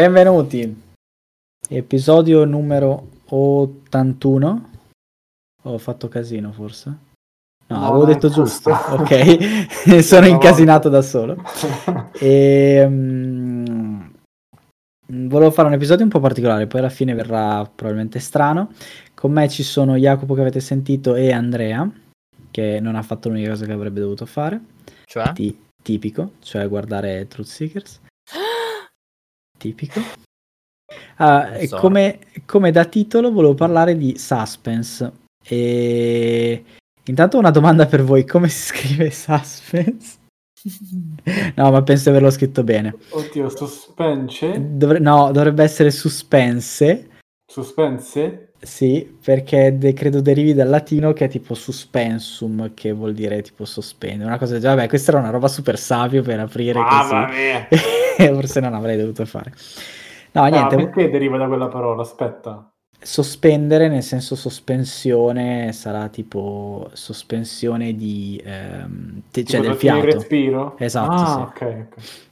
Benvenuti. Episodio numero 81. Ho fatto casino forse? No, No, avevo no, detto giusto. Ok, sono Una incasinato da solo. E, mm, volevo fare un episodio un po' particolare, poi alla fine verrà probabilmente strano. Con me ci sono Jacopo che avete sentito e Andrea, che non ha fatto l'unica cosa che avrebbe dovuto fare, Cioè? ti- tipico, cioè guardare Truth Seekers. Tipico. Ah, e So. come, come da titolo volevo parlare di suspense. E intanto una domanda per voi: come si scrive suspense? No, ma penso di averlo scritto bene. Oddio, suspense? Dovre- no, dovrebbe essere suspense. Suspense? Sì, perché de- credo derivi dal latino che è tipo suspensum, che vuol dire tipo sospendere. Una cosa genere. Vabbè, questa era una roba super savio per aprire Mamma così. mia! Forse non avrei dovuto fare. No, Ah, niente. perché deriva da quella parola? Aspetta. Sospendere nel senso sospensione sarà tipo sospensione di ehm, te- cioè del trattieni il fiato. respiro? Esatto, Ah, sì. ok, ok.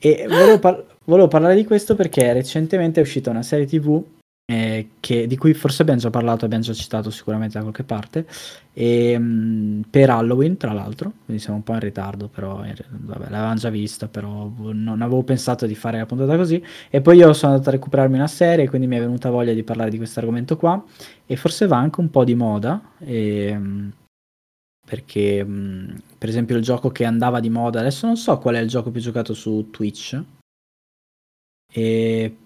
E volevo, par- volevo parlare di questo perché recentemente è uscita una serie TV eh, che- di cui forse abbiamo già parlato, abbiamo già citato sicuramente da qualche parte, e, mh, per Halloween tra l'altro, quindi siamo un po' in ritardo, però re- vabbè, l'avevamo già vista, però non avevo pensato di fare la puntata così, e poi io sono andato a recuperarmi una serie, quindi mi è venuta voglia di parlare di questo argomento qua, e forse va anche un po' di moda, e, mh, perché mh, per esempio il gioco che andava di moda, adesso non so qual è il gioco più giocato su Twitch, e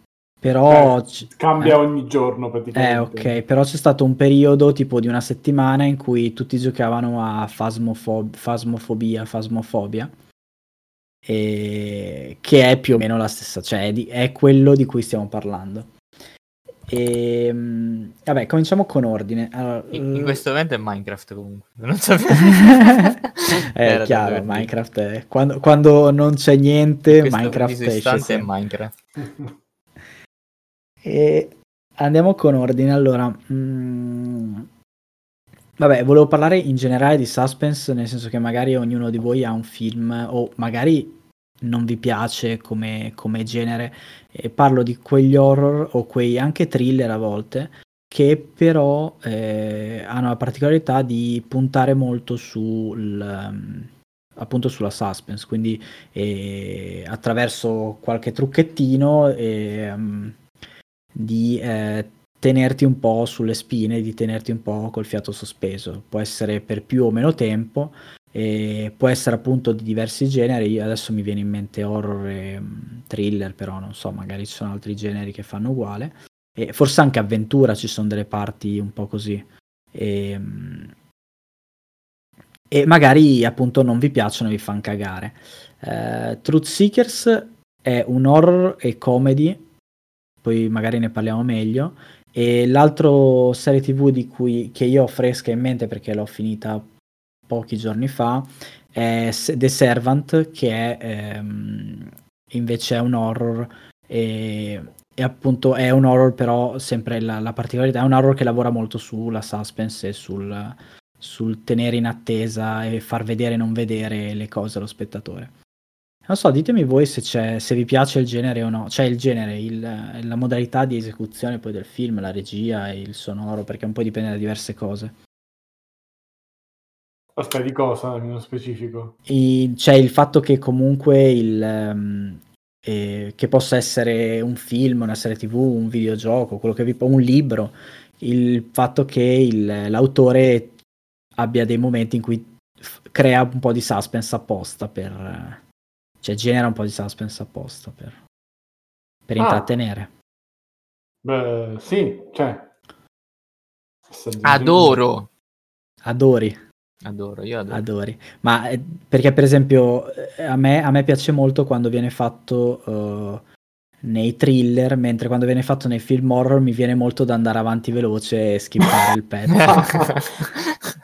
però... Beh, c- Cambia eh. ogni giorno praticamente. Eh, ok, però c'è stato un periodo tipo di una settimana in cui tutti giocavano a Phasmophob- Phasmophobia, Phasmophobia, e... che è più o meno la stessa, cioè è, di- è quello di cui stiamo parlando. E, mm, vabbè, cominciamo con ordine. Allora, In, in questo momento è Minecraft comunque. Non sapevo. è Era chiaro. Minecraft è... Quando, quando non c'è niente, In questo Minecraft esce istante è. Minecraft. E andiamo con ordine. Allora, mm, vabbè, volevo parlare in generale di suspense, nel senso che magari ognuno di voi ha un film o magari non vi piace come, come genere. E parlo di quegli horror o quei anche thriller a volte che però eh, hanno la particolarità di puntare molto sul ehm, appunto sulla suspense, quindi eh, attraverso qualche trucchettino ehm, di eh, tenerti un po' sulle spine, di tenerti un po' col fiato sospeso. Può essere per più o meno tempo, può essere appunto di diversi generi. Adesso mi viene in mente horror e mm, thriller, però non so, magari ci sono altri generi che fanno uguale. E forse anche avventura ci sono delle parti un po' così. E, mm, e magari appunto non vi piacciono, vi fanno cagare. Eh, Truth Seekers è un horror e comedy, poi magari ne parliamo meglio. E l'altro serie TV di cui che io ho fresca in mente perché l'ho finita pochi giorni fa è The Servant, che è ehm, invece è un horror e, e appunto è un horror, però sempre la, la particolarità è un horror che lavora molto sulla suspense e sul, sul tenere in attesa e far vedere e non vedere le cose allo spettatore. Non so, ditemi voi se, c'è, se vi piace il genere o no, cioè il genere, il- la modalità di esecuzione poi del film, la regia il sonoro, perché un po' dipende da diverse cose. Aspetta, di cosa nello specifico? I- c'è il fatto che comunque il, ehm, eh, che possa essere un film, una serie tv, un videogioco, quello che vi un libro, il fatto che il- l'autore abbia dei momenti in cui f- crea un po' di suspense apposta per cioè genera un po' di suspense apposta per, per Ah. intrattenere. Beh, sì, cioè. Adoro. Adori, Adoro, io adoro. adori. Ma eh, perché per esempio eh, a me, a me piace molto quando viene fatto eh, nei thriller, mentre quando viene fatto nei film horror mi viene molto da andare avanti veloce e skippare il pezzo.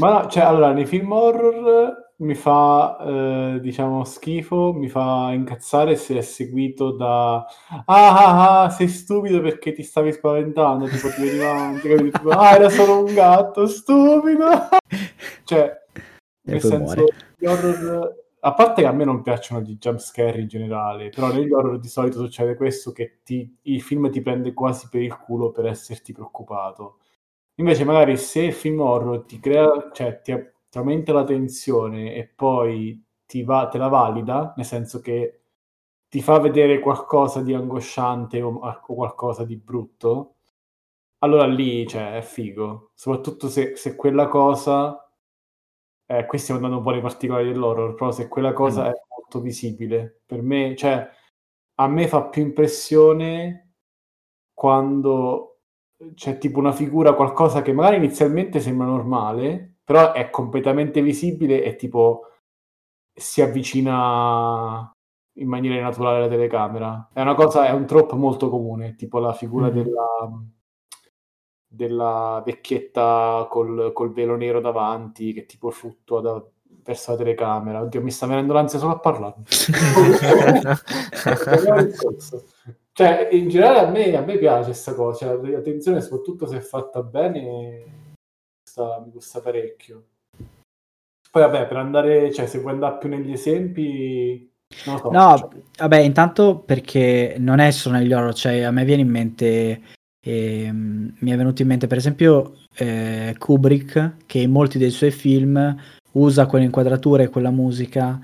Ma no, cioè, allora, nei film horror mi fa, eh, diciamo, schifo, mi fa incazzare se è seguito da ah, ah, ah, sei stupido perché ti stavi spaventando, tipo ti veniva, ti capito? Tipo, ah, era solo un gatto, stupido! Cioè, E nel senso, muore. gli horror a parte che a me non piacciono gli jumpscare in generale, però negli horror di solito succede questo che ti, il film ti prende quasi per il culo per esserti preoccupato. Invece magari se il film horror ti crea, cioè ti, ti aumenta la tensione e poi ti va, te la valida, nel senso che ti fa vedere qualcosa di angosciante o, o qualcosa di brutto, allora lì cioè, è figo. Soprattutto se, se quella cosa eh, qui stiamo andando un po' nei particolari dell'horror, però se quella cosa mm. è molto visibile, per me, cioè, a me fa più impressione quando c'è tipo una figura, qualcosa che magari inizialmente sembra normale, però è completamente visibile e tipo si avvicina in maniera naturale alla telecamera. È una cosa, è un troppo molto comune, tipo la figura mm. della della vecchietta col, col, velo nero davanti che tipo fluttua da, verso la telecamera. Oddio, mi sta venendo l'ansia solo a parlare. cioè, in generale a me, a me piace questa cosa. Cioè, attenzione, soprattutto se è fatta bene, mi gusta, mi gusta parecchio. Poi vabbè, per andare, cioè, se vuoi andare più negli esempi, so, no, cioè. vabbè, intanto perché non è solo negli horror, cioè a me viene in mente e, um, mi è venuto in mente per esempio eh, Kubrick che in molti dei suoi film usa quelle inquadrature e quella musica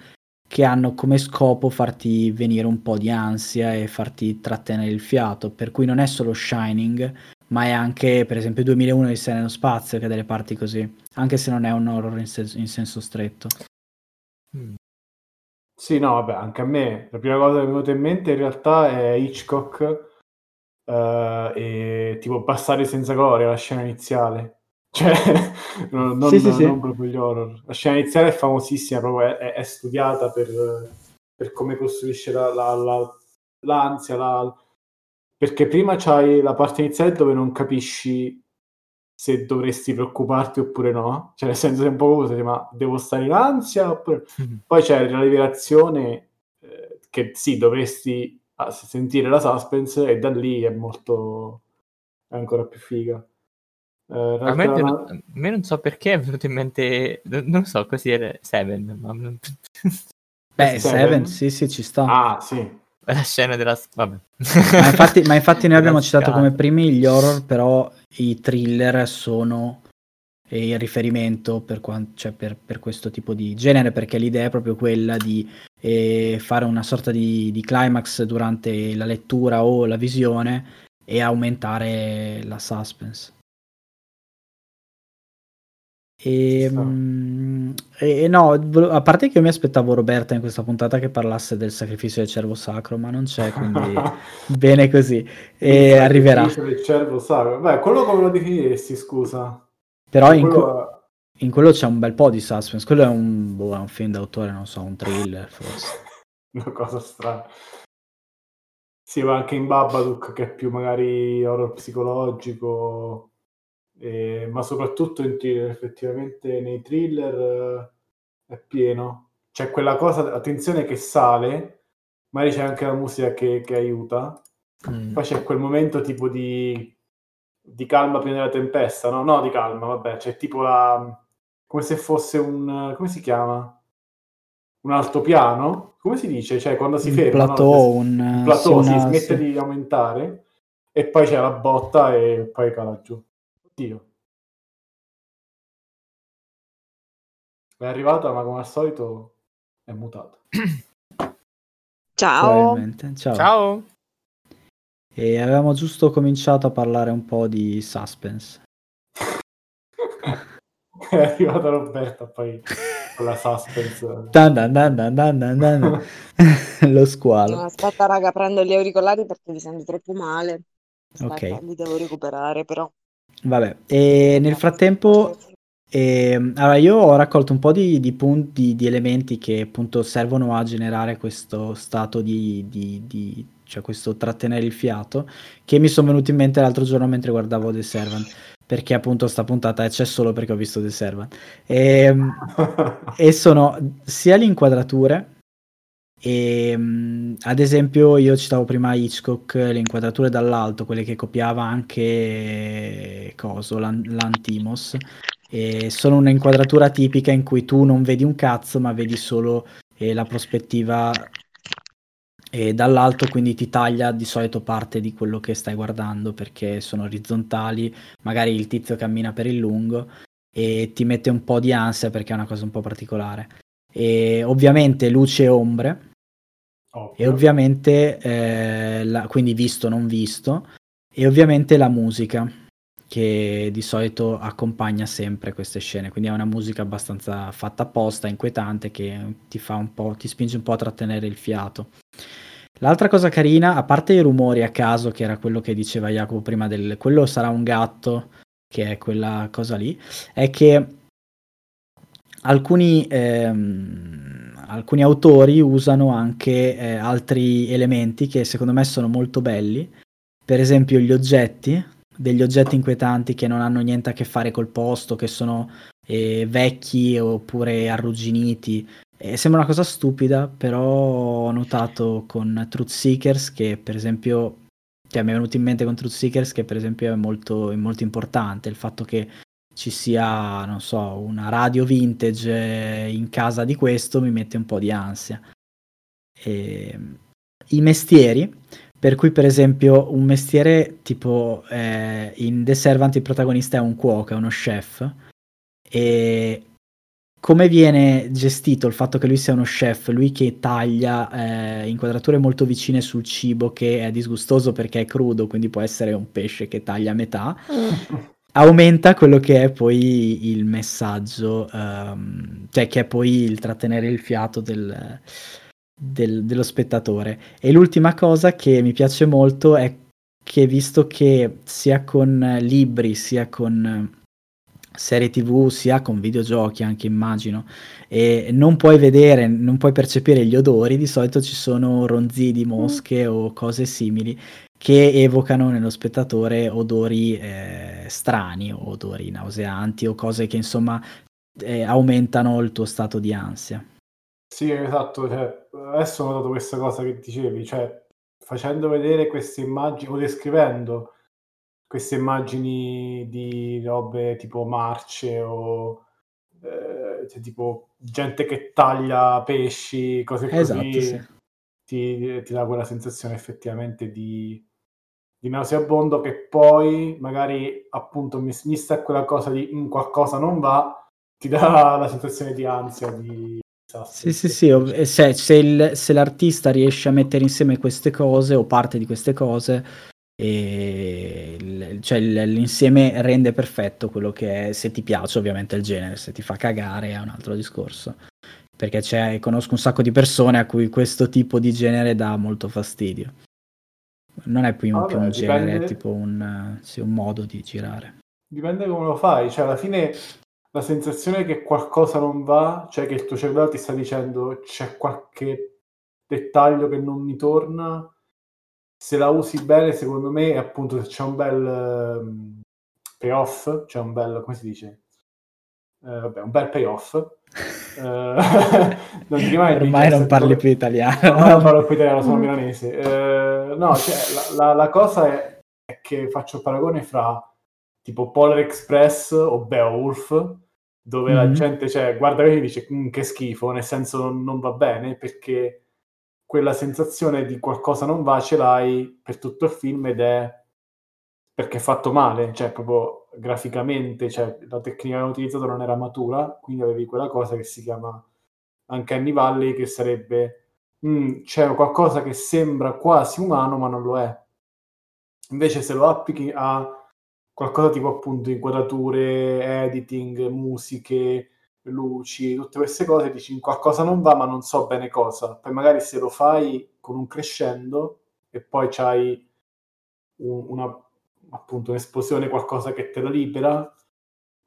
che hanno come scopo farti venire un po' di ansia e farti trattenere il fiato, per cui non è solo Shining, ma è anche per esempio 2001 di Sene nello spazio che ha delle parti così, anche se non è un horror in, senso, in senso stretto. Mm. Sì, no, vabbè, anche a me la prima cosa che mi è venuta in mente in realtà è Hitchcock uh, e tipo passare senza gloria la scena iniziale. Cioè, non, non, sì, sì, non sì. proprio gli horror. La scena iniziale è famosissima, proprio è, è studiata per, per, come costruisce la, la, la, l'ansia, perché prima c'hai la parte iniziale dove non capisci se dovresti preoccuparti oppure no, cioè nel senso sei un po' così, ma devo stare in ansia oppure... Mm-hmm. Poi c'è la rivelazione eh, che sì, dovresti a sentire la suspense e da lì è molto è ancora più figa. Eh, a, me, una... a, me, non so perché è venuto in mente non so così era Seven ma... beh Seven? Seven sì sì ci sta ah sì la scena della vabbè ma infatti, ma infatti noi abbiamo citato come primi gli horror però i thriller sono il riferimento per, quant- cioè per, per, questo tipo di genere perché l'idea è proprio quella di eh, fare una sorta di, di, climax durante la lettura o la visione e aumentare la suspense. E, mm, e, no, a parte che io mi aspettavo Roberta in questa puntata che parlasse del sacrificio del cervo sacro, ma non c'è, quindi bene così. E arriverà. Il sacrificio del cervo sacro, beh, quello come lo definiresti, scusa? Però in, quello... in, quello c'è un bel po' di suspense. Quello è un, boh, è un film d'autore, non so, un thriller forse. Una cosa strana. Sì, ma anche in Babadook che è più magari horror psicologico, eh, ma soprattutto in thriller, effettivamente nei thriller eh, è pieno. C'è quella cosa, attenzione che sale, magari c'è anche la musica che, che aiuta. Mm. Poi c'è quel momento tipo di di calma prima della tempesta, no? No, di calma, vabbè, c'è tipo la... come se fosse un... come si chiama? Un altopiano? Come si dice? Cioè, quando si ferma, un plateau, no? un... un plateau, sì, una... si smette di aumentare e poi c'è la botta e poi cala giù. Oddio. È arrivata, ma come al solito è mutata. Ciao. Ciao. Ciao. E avevamo giusto cominciato a parlare un po' di suspense. È arrivata Roberta poi con la suspense. Dan dan dan dan Lo squalo. No, aspetta raga, prendo gli auricolari perché mi sento troppo male. Aspetta, ok. Li devo recuperare però. Vabbè, e nel frattempo e, allora, io ho raccolto un po' di, di punti, di elementi che appunto servono a generare questo stato di, di, di cioè questo trattenere il fiato, che mi sono venuti in mente l'altro giorno mentre guardavo The Servant, perché appunto sta puntata c'è solo perché ho visto The Servant. E, ehm, e sono sia le inquadrature, e, ehm, ad esempio io citavo prima Hitchcock, le inquadrature dall'alto, quelle che copiava anche Coso, l'Antimos, e sono un'inquadratura tipica in cui tu non vedi un cazzo ma vedi solo e la prospettiva e dall'alto quindi ti taglia di solito parte di quello che stai guardando perché sono orizzontali, magari il tizio cammina per il lungo e ti mette un po' di ansia perché è una cosa un po' particolare. E ovviamente luce e ombre, Ovvio. e ovviamente eh, la, quindi visto non visto, e ovviamente la musica che di solito accompagna sempre queste scene, quindi è una musica abbastanza fatta apposta, inquietante, che ti fa un po', ti spinge un po' a trattenere il fiato. L'altra cosa carina, a parte i rumori a caso, che era quello che diceva Jacopo prima del quello sarà un gatto, che è quella cosa lì, è che alcuni, ehm, alcuni autori usano anche eh, altri elementi che secondo me sono molto belli, per esempio gli oggetti, degli oggetti inquietanti che non hanno niente a che fare col posto, che sono eh, vecchi oppure arrugginiti. Eh, sembra una cosa stupida, però ho notato con Truth Seekers che per esempio, cioè mi è venuto in mente con Truth Seekers che per esempio è molto, è molto importante il fatto che ci sia, non so, una radio vintage in casa di questo mi mette un po' di ansia. E, I mestieri, per cui, per esempio, un mestiere tipo eh, in The Servant il protagonista è un cuoco, è uno chef. E come viene gestito il fatto che lui sia uno chef, lui che taglia eh, inquadrature molto vicine sul cibo, che è disgustoso perché è crudo, quindi può essere un pesce che taglia a metà, aumenta quello che è poi il messaggio, um, cioè che è poi il trattenere il fiato del del, dello spettatore. E l'ultima cosa che mi piace molto è che visto che sia con libri, sia con serie tv, sia con videogiochi anche immagino, e non puoi vedere, non puoi percepire gli odori, di solito ci sono ronzii di mosche mm. o cose simili che evocano nello spettatore odori eh, strani o odori nauseanti o cose che insomma eh, aumentano il tuo stato di ansia. Sì, esatto, cioè, adesso ho notato questa cosa che dicevi, cioè facendo vedere queste immagini o descrivendo queste immagini di robe tipo marce o eh, cioè, tipo gente che taglia pesci, cose esatto, così, sì. Ti, ti, dà quella sensazione effettivamente di, di nauseabondo che poi magari appunto mi, mi sta quella cosa di in qualcosa non va, ti dà la sensazione di ansia, di sì, sì, sì, se, se, il, se, l'artista riesce a mettere insieme queste cose o parte di queste cose, e, cioè l'insieme rende perfetto quello che è, se ti piace ovviamente il genere, se ti fa cagare è un altro discorso. Perché c'è, conosco un sacco di persone a cui questo tipo di genere dà molto fastidio. Non è più, allora, più un dipende... genere, è tipo un, sì, un modo di girare. Dipende come lo fai, cioè alla fine la sensazione che qualcosa non va, cioè che il tuo cervello ti sta dicendo c'è qualche dettaglio che non mi torna, se la usi bene, secondo me, appunto, se c'è un bel um, payoff, c'è un bel, come si dice? Uh, vabbè, un bel payoff. mai Ormai non parli più italiano. No, non parlo più italiano, sono milanese. Uh, no, cioè, la, la, la cosa è, è, che faccio il paragone fra tipo Polar Express o Beowulf, dove mm-hmm. la gente cioè, guarda e dice mm, che schifo, nel senso non, non, va bene, perché quella sensazione di qualcosa non va ce l'hai per tutto il film ed è perché è fatto male, cioè proprio graficamente, cioche la tecnica che hanno utilizzato non era matura, quindi avevi quella cosa che si chiama anche Valley, che sarebbe mm, c'è qualcosa che sembra quasi umano ma non lo è. Invece se lo applichi a qualcosa tipo appunto inquadrature, editing, musiche, luci, tutte queste cose, dici qualcosa non va ma non so bene cosa. Poi magari se lo fai con un crescendo e poi c'hai un, una, appunto un'esplosione, qualcosa che te la libera,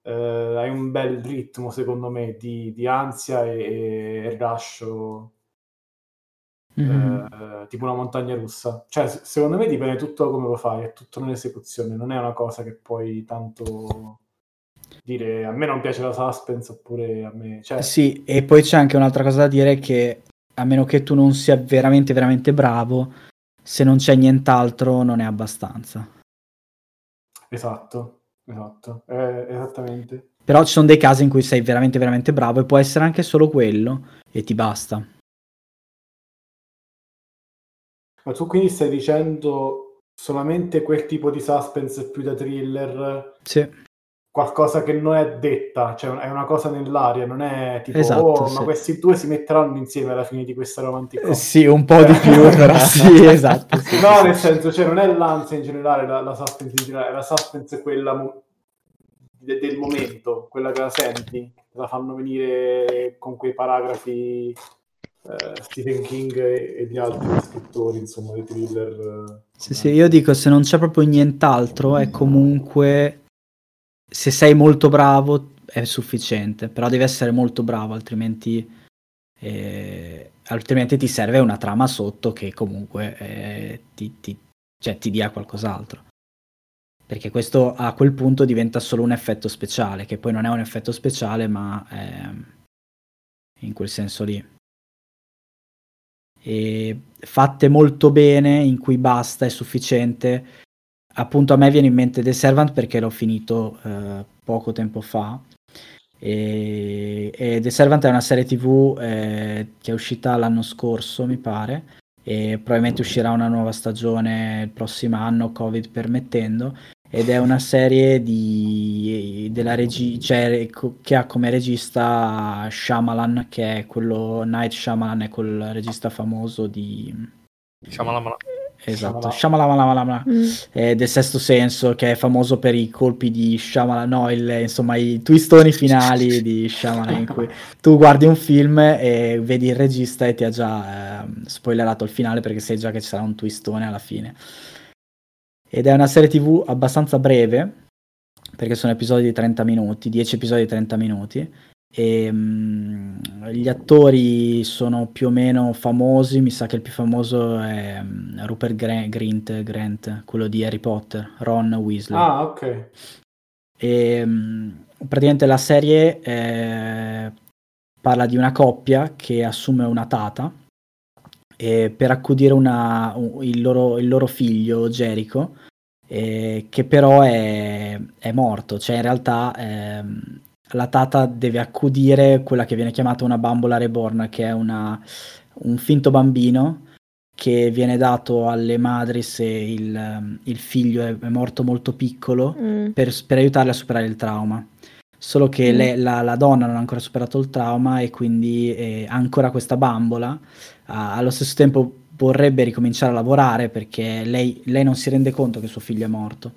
eh, hai un bel ritmo secondo me di, di ansia e, e rilascio mm-hmm. eh, tipo una montagna russa. Cioè, secondo me dipende tutto come lo fai, è tutto nell'esecuzione, non è una cosa che puoi tanto dire a me non piace la suspense oppure a me... Cioè... Sì, e poi c'è anche un'altra cosa da dire che a meno che tu non sia veramente veramente bravo, se non c'è nient'altro non è abbastanza. Esatto, esatto, eh, esattamente. Però ci sono dei casi in cui sei veramente, veramente bravo e può essere anche solo quello e ti basta. Ma tu quindi stai dicendo solamente quel tipo di suspense più da thriller sì qualcosa che non è detta, cioè è una cosa nell'aria, non è tipo, esatto, oh, sì. ma questi due si metteranno insieme alla fine di questa romantica. Eh, sì, un po' di più, però sì, esatto. Sì. No, nel senso, cioè non è l'ansia in generale, la, la suspense in generale, la suspense è quella mo- de- del momento, quella che la senti, la fanno venire con quei paragrafi eh, Stephen King e, e, gli altri scrittori, insomma, dei thriller. Sì, sì, io dico, se non c'è proprio nient'altro, è comunque se sei molto bravo è sufficiente, però devi essere molto bravo, altrimenti, eh, altrimenti ti serve una trama sotto che comunque eh, ti, ti, cioè, ti dia qualcos'altro. Perché questo a quel punto diventa solo un effetto speciale, che poi non è un effetto speciale, ma è in quel senso lì. E fatte molto bene, in cui basta, è sufficiente, appunto a me viene in mente The Servant perché l'ho finito eh, poco tempo fa. E, e, The Servant è una serie tv eh, che è uscita l'anno scorso mi pare e probabilmente uscirà una nuova stagione il prossimo anno covid permettendo ed è una serie di, della regi- cioè, che ha come regista Shyamalan che è quello Night Shyamalan è quel regista famoso di Shyamalan Esatto, Shyamalan mm. eh, del sesto senso che è famoso per i colpi di Shyamalan, no, il, insomma i twistoni finali di Shyamalan in cui tu guardi un film e vedi il regista e ti ha già eh, spoilerato il finale perché sai già che ci sarà un twistone alla fine. Ed è una serie tv abbastanza breve perché sono episodi di 30 minuti, 10 episodi di 30 minuti e, um, gli attori sono più o meno famosi, mi sa che il più famoso è um, Rupert Grant, Grant, quello di Harry Potter, Ron Weasley. Ah, ok. E, um, praticamente la serie eh, parla di una coppia che assume una tata eh, per accudire una, un, il, loro, il, loro, figlio Jericho, eh, che però è, è, morto, cioè in realtà ehm, la tata deve accudire quella che viene chiamata una bambola reborn, che è una, un finto bambino che viene dato alle madri se il, il figlio è, morto molto piccolo mm. per, per, aiutarle a superare il trauma. Solo che mm. le, la, la, donna non ha ancora superato il trauma e quindi eh, ha ancora questa bambola. Ah, allo stesso tempo vorrebbe ricominciare a lavorare perché lei, lei non si rende conto che suo figlio è morto.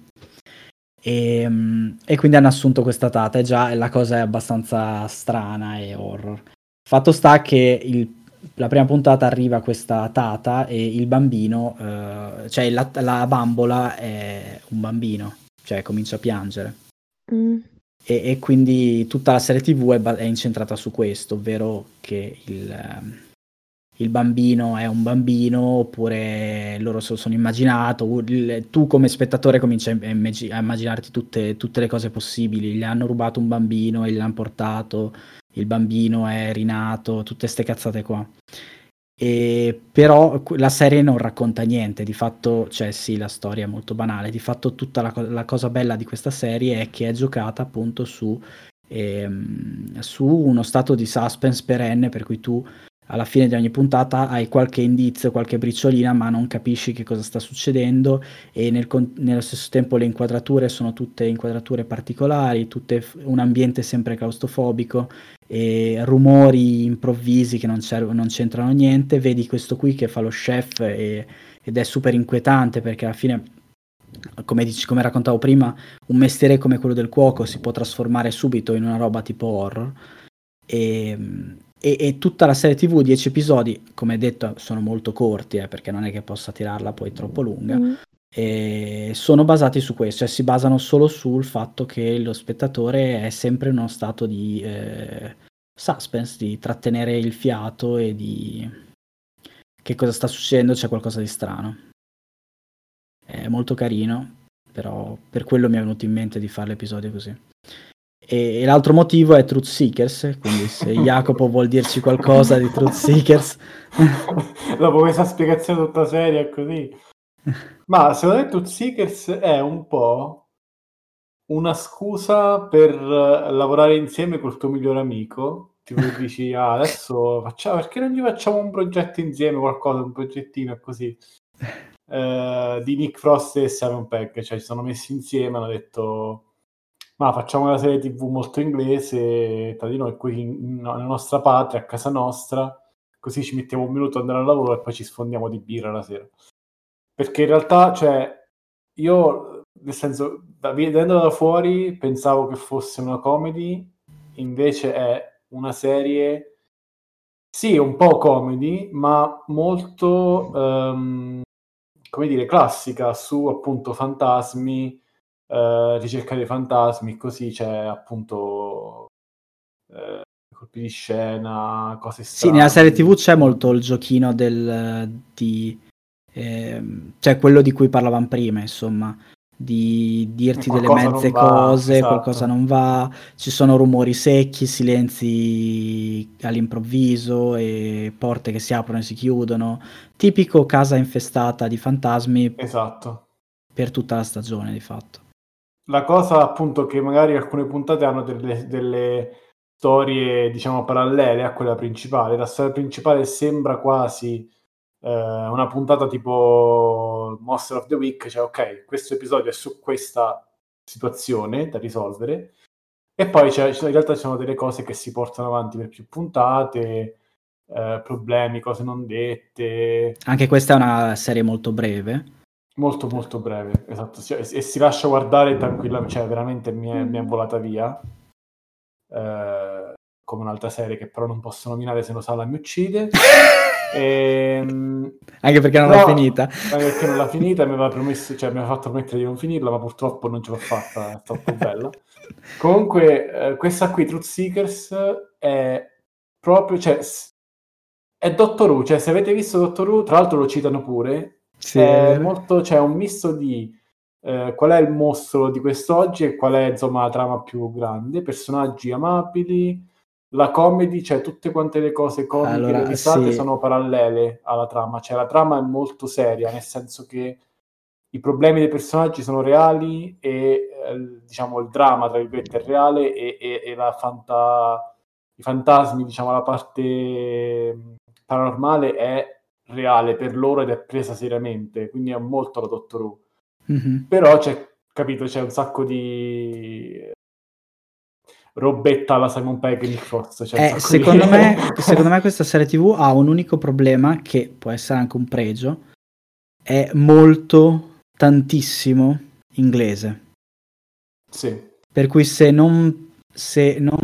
E, ehm, e, quindi hanno assunto questa tata e già la cosa è abbastanza strana e horror. Fatto sta che il, la prima puntata arriva questa tata e il bambino, eh, cioè la, la, bambola è un bambino, cioè comincia a piangere. Mm. E, e, quindi tutta la serie tv è, è, incentrata su questo, ovvero che il, ehm, il bambino è un bambino oppure loro se lo sono immaginato, tu come spettatore cominci a, immaginarti tutte, tutte, le cose possibili, gli hanno rubato un bambino e gliel'hanno portato, il bambino è rinato, tutte queste cazzate qua. E, però la serie non racconta niente, di fatto, cioè sì, la storia è molto banale, di fatto tutta la, la cosa bella di questa serie è che è giocata appunto su, ehm, su uno stato di suspense perenne per cui tu alla fine di ogni puntata hai qualche indizio, qualche briciolina, ma non capisci che cosa sta succedendo e nel, nello stesso tempo le inquadrature sono tutte inquadrature particolari, tutte un ambiente sempre claustrofobico rumori improvvisi che non, non c'entrano niente. Vedi questo qui che fa lo chef e, ed è super inquietante perché alla fine come, dici, come raccontavo prima, un mestiere come quello del cuoco si può trasformare subito in una roba tipo horror. E, e, e, tutta la serie tv, 10 episodi, come detto, sono molto corti, eh, perché non è che possa tirarla poi troppo lunga. Mm. E sono basati su questo, cioè si basano solo sul fatto che lo spettatore è sempre in uno stato di eh, suspense, di trattenere il fiato e di che cosa sta succedendo, c'è qualcosa di strano. È molto carino, però per quello mi è venuto in mente di fare l'episodio così. E, l'altro motivo è Truth Seekers, quindi se Jacopo vuol dirci qualcosa di Truth Seekers... Dopo questa spiegazione tutta seria così... Ma secondo me Truth Seekers è un po' una scusa per lavorare insieme col tuo migliore amico. Tipo dici, ah, adesso facciamo, perché non gli facciamo un progetto insieme, qualcosa, un progettino così. eh, di Nick Frost e Simon Pegg, cioè si sono messi insieme, hanno detto ma facciamo una serie tv molto inglese tra di noi qui nella nostra patria, a casa nostra, così ci mettiamo un minuto ad andare al lavoro e poi ci sfondiamo di birra la sera. Perché in realtà, cioè, io, nel senso, da, vedendo da fuori, pensavo che fosse una comedy, invece è una serie, sì, un po' comedy, ma molto, um, come dire, classica su appunto fantasmi, uh, ricerca dei fantasmi, così c'è appunto uh, colpi di scena, cose strane. Sì, nella serie TV c'è molto il giochino del, di, eh, cioè quello di cui parlavamo prima, insomma, di dirti delle mezze cose, esatto. qualcosa non va, ci sono rumori secchi, silenzi all'improvviso e porte che si aprono e si chiudono, tipico casa infestata di fantasmi. Esatto. Per tutta la stagione, di fatto. La cosa appunto che magari alcune puntate hanno delle, delle storie, diciamo, parallele a quella principale. La storia principale sembra quasi eh, una puntata tipo Monster of the Week, cioè ok, questo episodio è su questa situazione da risolvere e poi c'è, in realtà ci sono delle cose che si portano avanti per più puntate, eh, problemi, cose non dette. Anche questa è una serie molto breve. Molto molto breve, esatto, e, e si lascia guardare tranquillamente, cioè veramente mi è, mi è volata via. Eh, come un'altra serie che però non posso nominare se lo Sala mi uccide. e, ehm, anche perché non no, l'ha finita. Anche perché non l'ha finita, mi aveva promesso, cioè mi aveva fatto promettere di non finirla, ma purtroppo non ce l'ho fatta, è troppo bella. Comunque, eh, questa qui, Truth Seekers, è proprio, cioè, è Doctor Who, cioè se avete visto Doctor Who, tra l'altro lo citano pure, sì. è molto, cioè un misto di eh, qual è il mostro di quest'oggi e qual è insomma la trama più grande, personaggi amabili, la comedy, cioè tutte quante le cose comiche allora, risate sì. sono parallele alla trama, cioè la trama è molto seria, nel senso che i problemi dei personaggi sono reali e eh, diciamo il dramma tra virgolette è reale e, e, e la fanta... i fantasmi, diciamo la parte paranormale è reale per loro ed è presa seriamente, quindi è molto la Doctor Who. Mm-hmm. Però c'è, capito, c'è un sacco di robetta alla Simon Pegg Nick Frost. Cioè eh, secondo, di... me, secondo me questa serie TV ha un unico problema che può essere anche un pregio, è molto, tantissimo inglese. Sì. Per cui se non, se non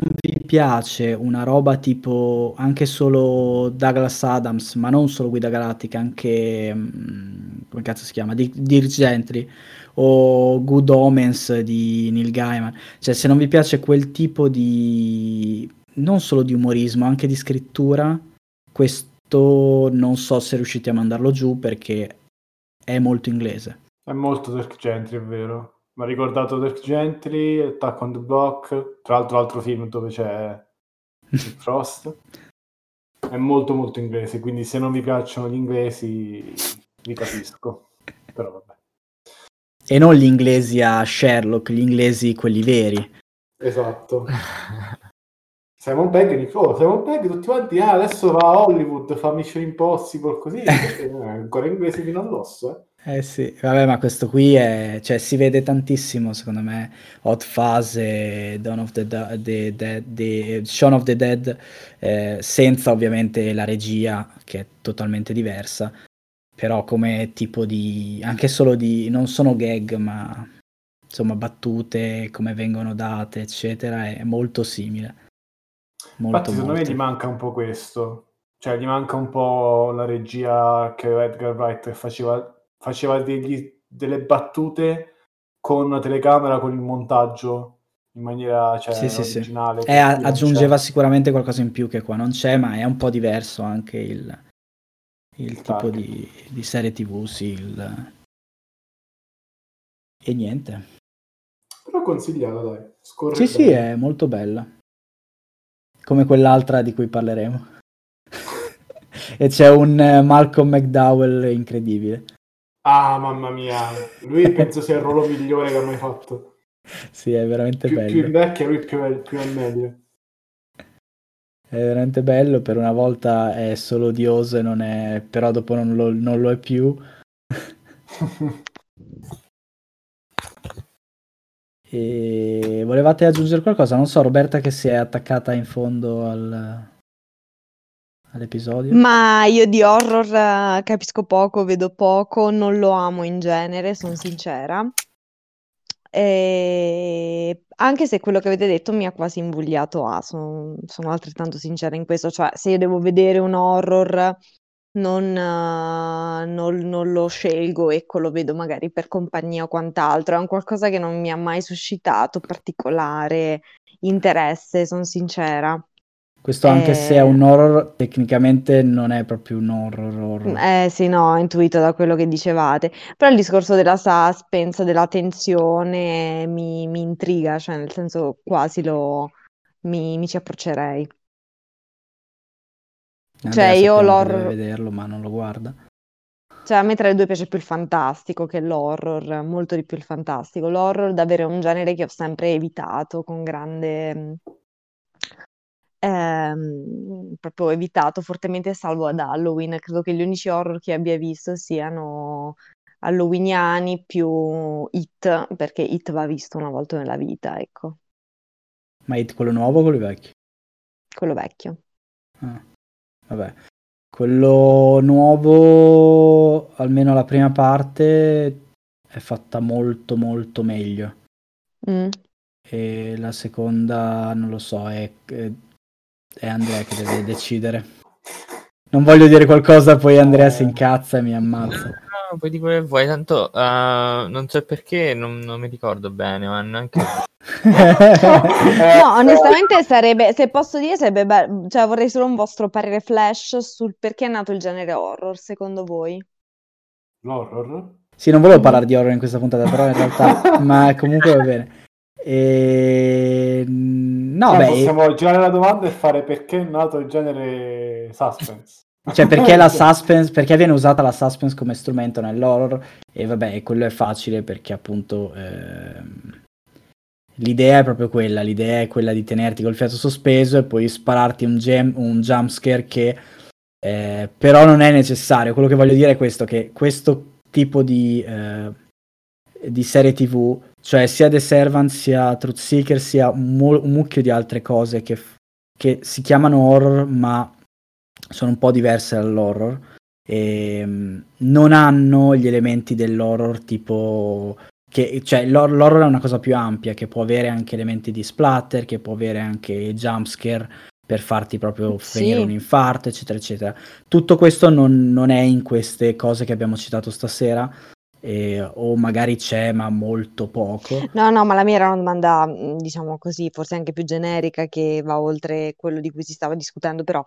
piace una roba tipo anche solo Douglas Adams, ma non solo Guida Galattica, anche... Mm, come cazzo si chiama? Dirk Gentry o Good Omens di Neil Gaiman. Cioè, se non vi piace quel tipo di non solo di umorismo, anche di scrittura, questo non so se riuscite a mandarlo giù perché è molto inglese. È molto Dirk Gentry, è vero. Mi ha ricordato Dirk Gentry, Attack on the Block, tra l'altro altro film dove c'è Frost. È molto molto inglese, quindi se non vi piacciono gli inglesi vi capisco. Però vabbè. E non gli inglesi a Sherlock, gli inglesi quelli veri. Esatto. Simon Pegg di oh, Simon Pegg tutti quanti ah, adesso va a Hollywood fa Mission Impossible così eh, ancora inglese fino all'osso eh. Eh sì vabbè ma questo qui è cioè si vede tantissimo secondo me. Hot Fase Dawn of the, the, the, the Shaun of the Dead eh, senza ovviamente la regia che è totalmente diversa. Però come tipo di anche solo di non sono gag ma insomma battute come vengono date eccetera è molto simile. Molto, Infatti secondo molto. me gli manca un po' questo. Cioè gli manca un po' la regia che Edgar Wright faceva, faceva degli, delle battute con una telecamera con il montaggio in maniera cioè, sì, sì, originale sì. Eh, aggiungeva sicuramente qualcosa in più che qua non c'è ma è un po' diverso anche il il tipo di, di, serie tv, sì. Il... E niente. Però consigliata, dai. Scorre sì, sì, è molto bella. Come quell'altra di cui parleremo. e c'è un uh, Malcolm McDowell incredibile. Ah, mamma mia. Lui penso sia il ruolo migliore che ha mai fatto. Sì, è veramente più, bello. Più invecchia, lui più è, più è meglio è veramente bello, per una volta è solo odioso e non è, però dopo non lo, non lo è più. E volevate aggiungere qualcosa? Non so, Roberta che si è attaccata in fondo al, all'episodio. Ma io di horror eh, capisco poco, vedo poco, non lo amo in genere, sono sincera. E anche se quello che avete detto mi ha quasi invogliato a, sono, sono altrettanto sincera in questo, cioè se io devo vedere un horror non, uh, non, non, lo scelgo, ecco, lo vedo magari per compagnia o quant'altro. È un qualcosa che non mi ha mai suscitato particolare interesse, sono sincera. Questo anche eh... se è un horror, tecnicamente non è proprio un horror, horror. Eh sì, no, ho intuito da quello che dicevate. Però il discorso della suspense, della tensione mi, mi intriga, cioè nel senso quasi lo, mi, mi ci approccerei. Cioè, io l'horror. Deve vederlo, ma non lo guarda. Cioè, a me tra le due piace più il fantastico che l'horror, molto di più il fantastico. L'horror davvero è un genere che ho sempre evitato con grande... Ehm, proprio evitato fortemente salvo ad Halloween. Credo che gli unici horror che abbia visto siano halloweeniani più It, perché It va visto una volta nella vita, ecco. Ma It quello nuovo o quello vecchio? Quello vecchio. Ah. Vabbè. Quello nuovo, almeno la prima parte, è fatta molto molto meglio. Mm. E la seconda, non lo so, è, è Andrea che deve decidere. Non voglio dire qualcosa, poi Andrea si incazza e mi ammazza puoi dire quello che vuoi, tanto uh, non so perché, non, non, mi ricordo bene, ma neanche... no, onestamente sarebbe, se posso dire, sarebbe bello, cioè vorrei solo un vostro parere flash sul perché è nato il genere horror, secondo voi? L'horror? Sì, non volevo parlare di horror in questa puntata, però in realtà, ma comunque va bene. E... No, eh, beh, possiamo girare la domanda e fare perché è nato il genere suspense. Cioè, perché la suspense, perché viene usata la suspense come strumento nell'horror? E vabbè, quello è facile perché appunto ehm, l'idea è proprio quella, l'idea è quella di tenerti col fiato sospeso e poi spararti un, gem, un jumpscare che eh, però non è necessario. Quello che voglio dire è questo, che questo tipo di, eh, di serie tv, cioè sia The Servant, sia Truth Seeker, sia un, mu- un mucchio di altre cose che, che si chiamano horror ma sono un po' diverse dall'horror. E ehm, non hanno gli elementi dell'horror tipo che, cioè l'hor- l'horror è una cosa più ampia che può avere anche elementi di splatter che può avere anche jumpscare per farti proprio finire sì. un infarto eccetera eccetera. Tutto questo non, non, è in queste cose che abbiamo citato stasera eh, o magari c'è ma molto poco. No no ma la mia era una domanda diciamo così forse anche più generica che va oltre quello di cui si stava discutendo però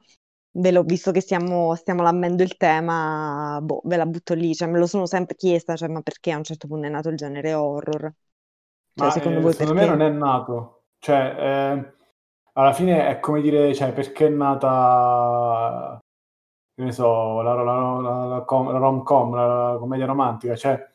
Ve l'ho visto che stiamo, stiamo lambendo il tema, boh, ve la butto lì, cioè me lo sono sempre chiesta, cioè, ma perché a un certo punto è nato il genere horror? Cioè, ma secondo, eh, voi secondo me non è nato, cioè eh, alla fine è come dire, cioè, perché è nata, che ne so, la, la, la, la rom-com, la, commedia romantica, cioè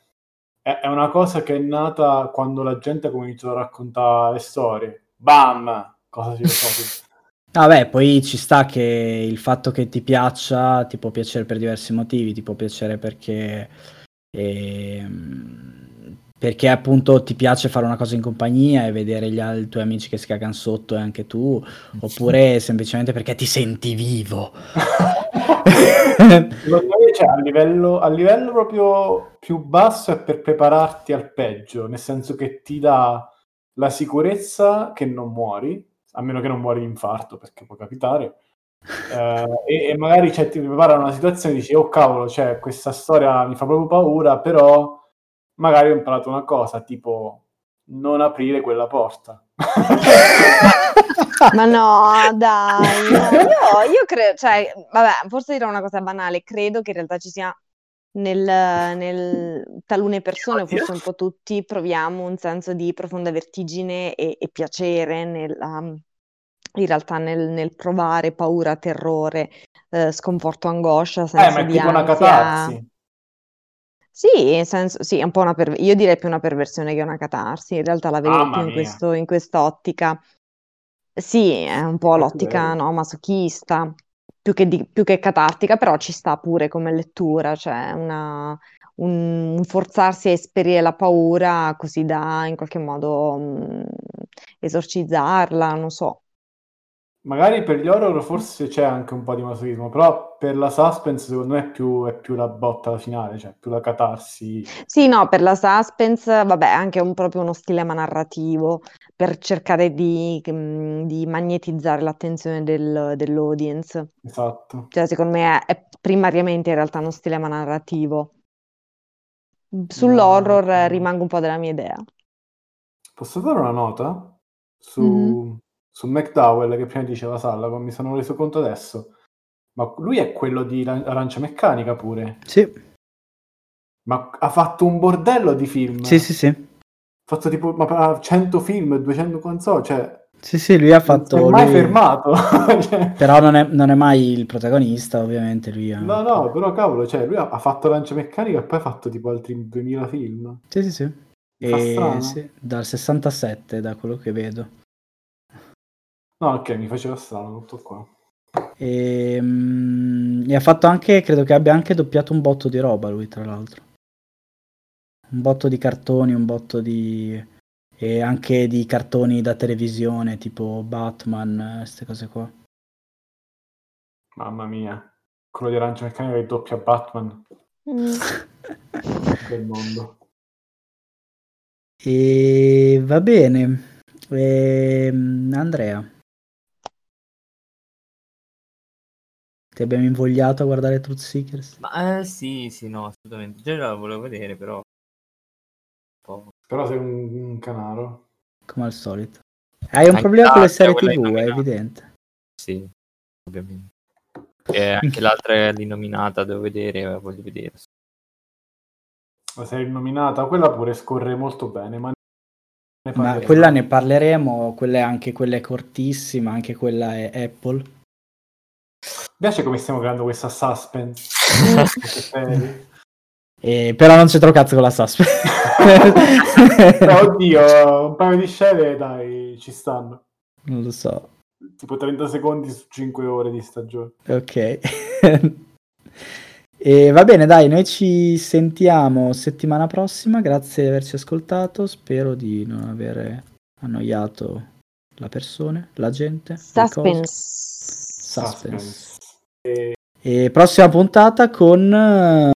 è, è, una cosa che è nata quando la gente ha cominciato a raccontare le storie. Bam! Cosa ci so, Vabbè, poi ci sta che il fatto che ti piaccia ti può piacere per diversi motivi, ti può piacere perché, eh, perché appunto ti piace fare una cosa in compagnia e vedere gli, i tuoi amici che si cagano sotto e anche tu, oppure semplicemente perché ti senti vivo. cioè, a, livello, a livello proprio più basso è per prepararti al peggio, nel senso che ti dà la sicurezza che non muori a meno che non muori di infarto, perché può capitare. Eh, e, e, magari cioè, ti preparano una situazione e dici, oh cavolo, cioè, questa storia mi fa proprio paura, però magari ho imparato una cosa, tipo non aprire quella porta. Ma no, dai, io, io credo, cioè, vabbè, forse dirò una cosa banale, credo che in realtà ci sia nel, nel talune persone, forse un po' tutti, proviamo un senso di profonda vertigine e, e piacere nella, in realtà nel, nel provare paura, terrore, eh, sconforto, angoscia, eh, senso eh, ma è tipo una catarsi. Sì, senso, sì, è un po' una per... io direi più una perversione che una catarsi, in realtà la vedo più in, questo, in quest'ottica. Sì, è un po' l'ottica no, masochista, più che, di, più che catartica, però ci sta pure come lettura, cioè una, un, forzarsi a esperire la paura così da in qualche modo mh, esorcizzarla, non so. Magari per gli horror forse c'è anche un po' di masochismo, però per la suspense secondo me è più, è più la botta finale, cioè più la catarsi. Sì, no, per la suspense, vabbè, anche un, proprio uno stilema narrativo per cercare di, di magnetizzare l'attenzione del, dell'audience. Esatto. Cioè, secondo me è, è primariamente in realtà uno stilema narrativo. Sull'horror no. rimango un po' della mia idea. Posso fare una nota? Su... Mm-hmm su McDowell che prima diceva Salla, mi sono reso conto adesso. Ma lui è quello di Arancia Meccanica pure. Sì. Ma ha fatto un bordello di film. Sì, sì, sì. Ha fatto tipo ma 100 film, 200 console, cioè... Sì, sì, lui ha fatto... Non è mai lui... fermato. cioè... Però non è, non è, mai il protagonista, ovviamente, lui ha... No, no, però cavolo, cioè, lui ha, ha fatto Arancia Meccanica e poi ha fatto tipo altri 2000 film. Sì, sì, sì. E, sì, dal 67, da quello che vedo. No, ok, mi faceva strano tutto qua. E, um, e, ha fatto anche, credo che abbia anche doppiato un botto di roba lui, tra l'altro. Un botto di cartoni, un botto di... e anche di cartoni da televisione, tipo Batman, queste cose qua. Mamma mia, quello di Arancia Meccanica che doppia Batman. Mm. del mondo. E va bene. E, ehm, Andrea. Ti abbiamo invogliato a guardare Truth Seekers? Ma eh, sì, sì, no, assolutamente. Già la volevo vedere, però. Però sei un, un, canaro. Come al solito. Hai un anche problema con le serie TV, è evidente. Sì, ovviamente. E anche l'altra è l'inominata, devo vedere, eh, voglio vedere. La serie innominata, quella pure scorre molto bene, ma ma quella ne parleremo, quella è anche quella è cortissima, anche quella è Apple. Mi piace come stiamo creando questa suspense. eh, però non c'entra cazzo con la suspense. oddio, un paio di scene, dai, ci stanno. Non lo so. Tipo 30 secondi su 5 ore di stagione. Ok. e va bene, dai, noi ci sentiamo settimana prossima. Grazie di averci ascoltato. Spero di non aver annoiato la persona, la gente. Suspense. Suspense. E prossima puntata con